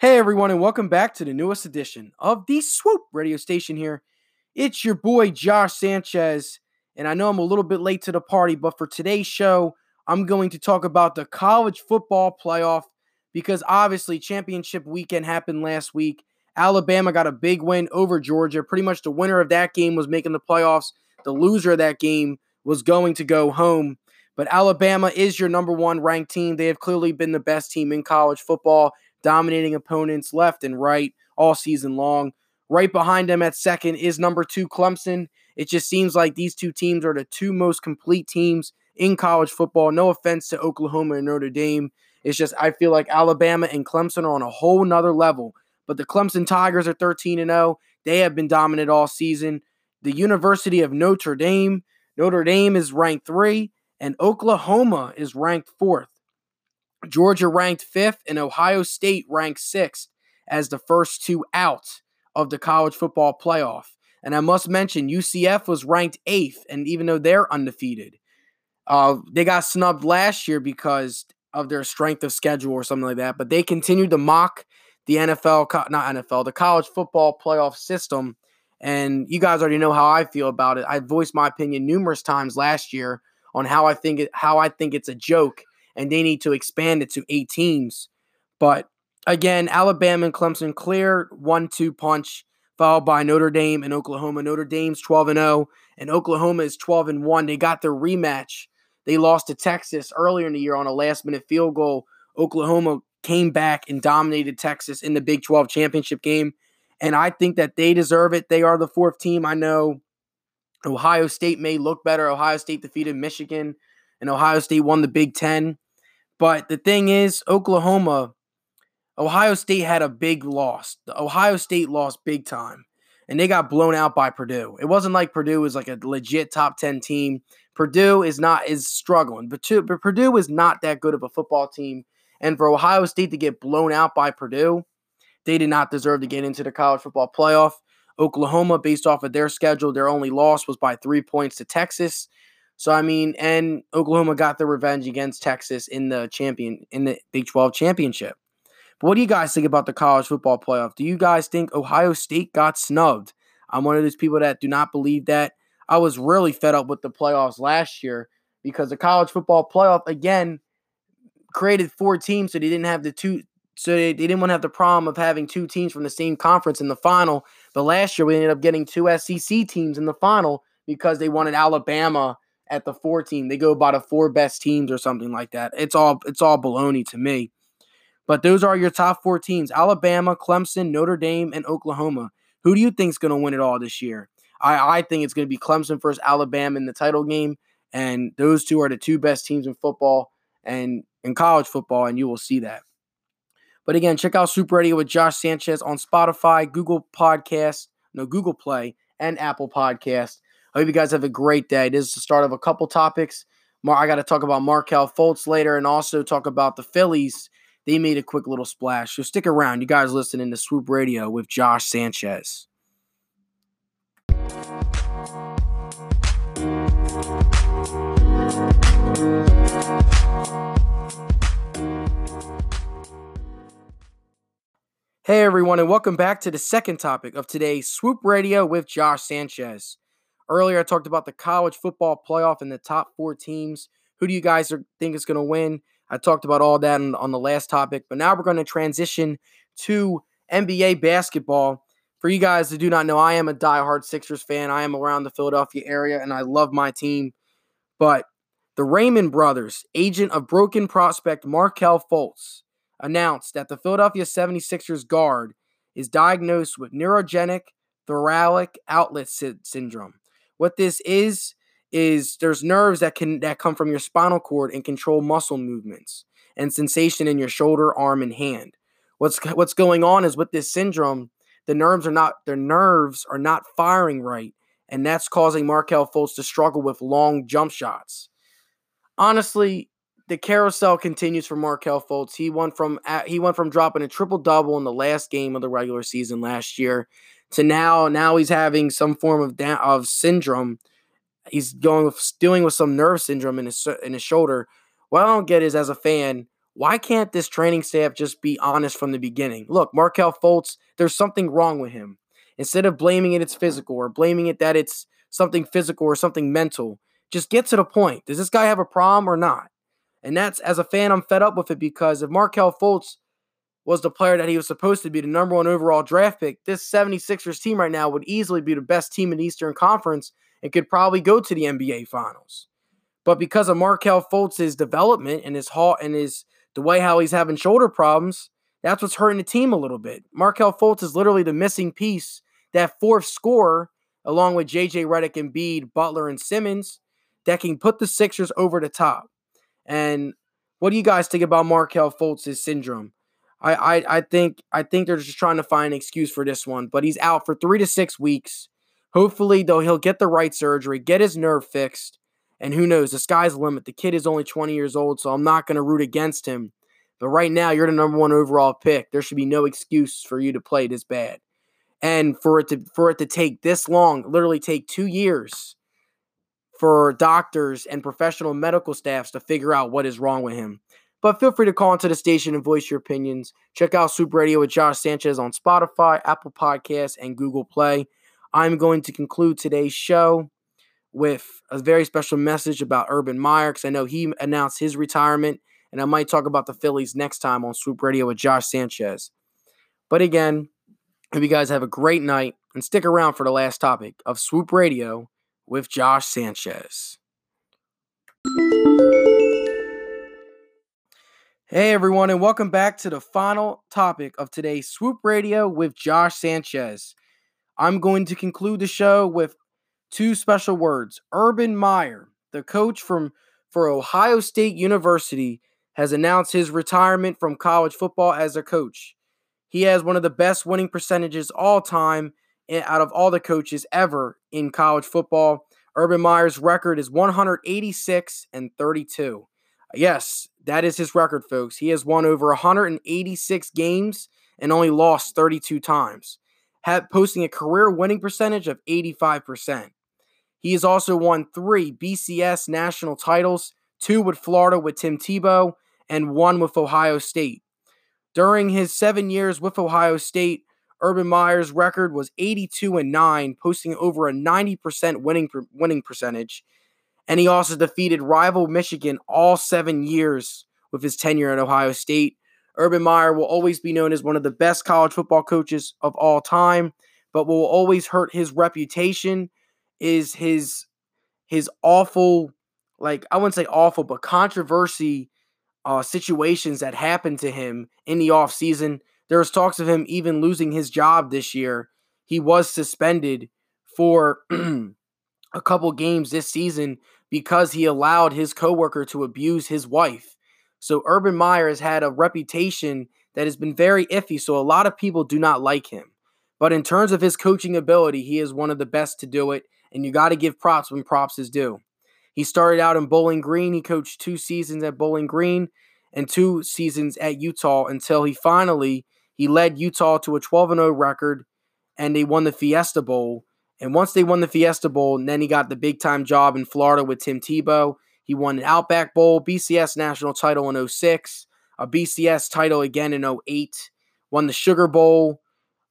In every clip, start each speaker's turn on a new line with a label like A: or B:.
A: Hey everyone, and welcome back to the newest edition of the Swoop radio station here. It's your boy Josh Sanchez, and I know I'm a little bit late to the party, but for today's show, I'm going to talk about the college football playoff because obviously championship weekend happened last week. Alabama got a big win over Georgia. Pretty much the winner of that game was making the playoffs. The loser of that game was going to go home. But Alabama is your number one ranked team. They have clearly been the best team in college football dominating opponents left and right all season long. Right behind them at second is number two Clemson. It just seems like these two teams are the two most complete teams in college football. No offense to Oklahoma and Notre Dame. It's just I feel like Alabama and Clemson are on a whole nother level. But the Clemson Tigers are 13 and 0. They have been dominant all season. The University of Notre Dame, Notre Dame is ranked 3 and Oklahoma is ranked 4th. Georgia ranked fifth, and Ohio State ranked sixth as the first two out of the college football playoff. And I must mention, UCF was ranked eighth, and even though they're undefeated, uh, they got snubbed last year because of their strength of schedule or something like that. But they continued to mock the NFL, not NFL, the college football playoff system. And you guys already know how I feel about it. I voiced my opinion numerous times last year on how I think it, how I think it's a joke and they need to expand it to eight teams. But again, Alabama and Clemson clear one two punch, followed by Notre Dame and Oklahoma. Notre Dame's 12 and 0, and Oklahoma is 12 and 1. They got their rematch. They lost to Texas earlier in the year on a last minute field goal. Oklahoma came back and dominated Texas in the Big 12 championship game. And I think that they deserve it. They are the fourth team. I know Ohio State may look better. Ohio State defeated Michigan and Ohio State won the Big Ten. But the thing is, Oklahoma, Ohio State had a big loss. The Ohio State lost big time, and they got blown out by Purdue. It wasn't like Purdue was like a legit top 10 team. Purdue is not is struggling, but, but Purdue is not that good of a football team. And for Ohio State to get blown out by Purdue, they did not deserve to get into the college football playoff. Oklahoma, based off of their schedule, their only loss was by three points to Texas. So I mean, and Oklahoma got their revenge against Texas in the champion in the Big 12 championship. But what do you guys think about the college football playoff? Do you guys think Ohio State got snubbed? I'm one of those people that do not believe that. I was really fed up with the playoffs last year because the college football playoff again created four teams so they didn't have the two so they, they didn't want to have the problem of having two teams from the same conference in the final. But last year we ended up getting two SEC teams in the final because they wanted Alabama at the four team. They go by the four best teams or something like that. It's all it's all baloney to me. But those are your top four teams: Alabama, Clemson, Notre Dame, and Oklahoma. Who do you think is going to win it all this year? I, I think it's going to be Clemson versus Alabama in the title game, and those two are the two best teams in football and in college football, and you will see that. But again, check out Swoop Radio with Josh Sanchez on Spotify, Google Podcast, no Google Play, and Apple Podcast. I hope you guys have a great day. This is the start of a couple topics. I got to talk about Markelle Fultz later and also talk about the Phillies. They made a quick little splash. So stick around. You guys listening to Swoop Radio with Josh Sanchez. Hey everyone, and welcome back to the second topic of today's Swoop Radio with Josh Sanchez. Earlier, I talked about the college football playoff and the top four teams. Who do you guys think is going to win? I talked about all that on, on the last topic, but now we're going to transition to NBA basketball. For you guys who do not know, I am a diehard Sixers fan. I am around the Philadelphia area and I love my team. But the Raymond Brothers, agent of broken prospect Markelle Fultz, announced that the Philadelphia 76ers guard is diagnosed with neurogenic thoracic outlet sy- syndrome. What this is is there's nerves that can that come from your spinal cord and control muscle movements and sensation in your shoulder, arm, and hand. What's what's going on is with this syndrome, the nerves are not their nerves are not firing right, and that's causing Markelle Fultz to struggle with long jump shots. Honestly, the carousel continues for Markelle Fultz. He went from he went from dropping a triple double in the last game of the regular season last year to now now he's having some form of da- of syndrome. He's going dealing with some nerve syndrome in his in his shoulder. What I don't get is as a fan, Why can't this training staff just be honest from the beginning? Look, Markelle Fultz, there's something wrong with him. Instead of blaming it it's physical or blaming it that it's something physical or something mental, just get to the point. Does this guy have a problem or not? And that's as a fan, I'm fed up with it because if Markelle Fultz was the player that he was supposed to be, the number one overall draft pick, this 76ers team right now would easily be the best team in Eastern Conference and could probably go to the NBA Finals. But because of Markelle Fultz's development and his halt and his the way how he's having shoulder problems, that's what's hurting the team a little bit. Markelle Fultz is literally the missing piece, that fourth scorer, along with JJ Redick and Embiid, Butler, and Simmons, that can put the Sixers over the top. And what do you guys think about Markelle Fultz's syndrome? I, I I think I think they're just trying to find an excuse for this one, but he's out for three to six weeks. Hopefully, though, he'll get the right surgery, get his nerve fixed, and who knows? The sky's the limit. The kid is only 20 years old, so I'm not going to root against him. But right now, you're the number one overall pick. There should be no excuse for you to play this bad, and for it to for it to take this long, literally take two years for doctors and professional medical staffs to figure out what is wrong with him. But feel free to call into the station and voice your opinions. Check out Swoop Radio with Josh Sanchez on Spotify, Apple Podcasts, and Google Play. I'm going to conclude today's show with a very special message about Urban Meyer because I know he announced his retirement, and I might talk about the Phillies next time on Swoop Radio with Josh Sanchez. But again, hope you guys have a great night and stick around for the last topic of Swoop Radio with Josh Sanchez. Hey everyone, and welcome back to the final topic of today's Swoop Radio with Josh Sanchez. I'm going to conclude the show with two special words. Urban Meyer, the coach from for Ohio State University, has announced his retirement from college football as a coach. He has one of the best winning percentages all time eh, out of all the coaches ever in college football. Urban Meyer's record is 186 and 32. Yes, that is his record, folks. He has won over 186 games and only lost 32 times, posting a career winning percentage of 85%. He has also won three BCS national titles, two with Florida with Tim Tebow, and one with Ohio State. During his seven years with Ohio State, Urban Meyer's record was 82 and 9, posting over a 90% winning winning percentage. And he also defeated rival Michigan all seven years with his tenure at Ohio State. Urban Meyer will always be known as one of the best college football coaches of all time, but will always hurt his reputation is his his awful, like I wouldn't say awful, but controversy uh, situations that happened to him in the offseason. There was talks of him even losing his job this year. He was suspended for a couple games this season because he allowed his coworker to abuse his wife. So Urban Meyer has had a reputation that has been very iffy. So a lot of people do not like him. But in terms of his coaching ability, he is one of the best to do it and you got to give props when props is due. He started out in Bowling Green. He coached two seasons at Bowling Green and two seasons at Utah until he finally he led Utah to a 12 0 record and they won the Fiesta Bowl. And once they won the Fiesta Bowl, then he got the big time job in Florida with Tim Tebow. He won an Outback Bowl, BCS national title in 06, a BCS title again in 08, won the Sugar Bowl,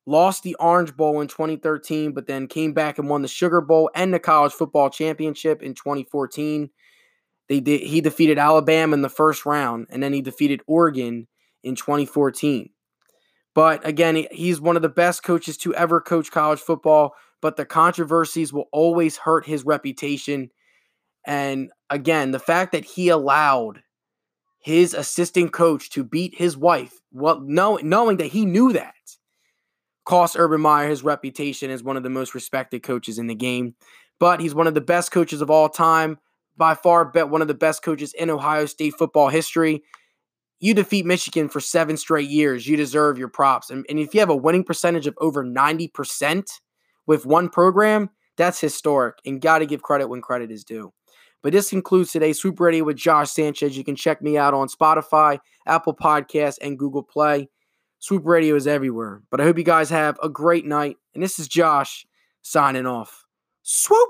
A: lost the Orange Bowl in 2013, but then came back and won the Sugar Bowl and the College Football Championship in 2014. They did he defeated Alabama in the first round, and then he defeated Oregon in 2014. But again, he's one of the best coaches to ever coach college football, but the controversies will always hurt his reputation. And again, the fact that he allowed his assistant coach to beat his wife, well, knowing, knowing that he knew that, cost Urban Meyer his reputation as one of the most respected coaches in the game. But he's one of the best coaches of all time, by far, bet one of the best coaches in Ohio State football history. You defeat Michigan for seven straight years. You deserve your props. And, and if you have a winning percentage of over 90% with one program, that's historic and got to give credit when credit is due. But this concludes today's Swoop Radio with Josh Sanchez. You can check me out on Spotify, Apple Podcasts, and Google Play. Swoop Radio is everywhere. But I hope you guys have a great night. And this is Josh signing off. Swoop!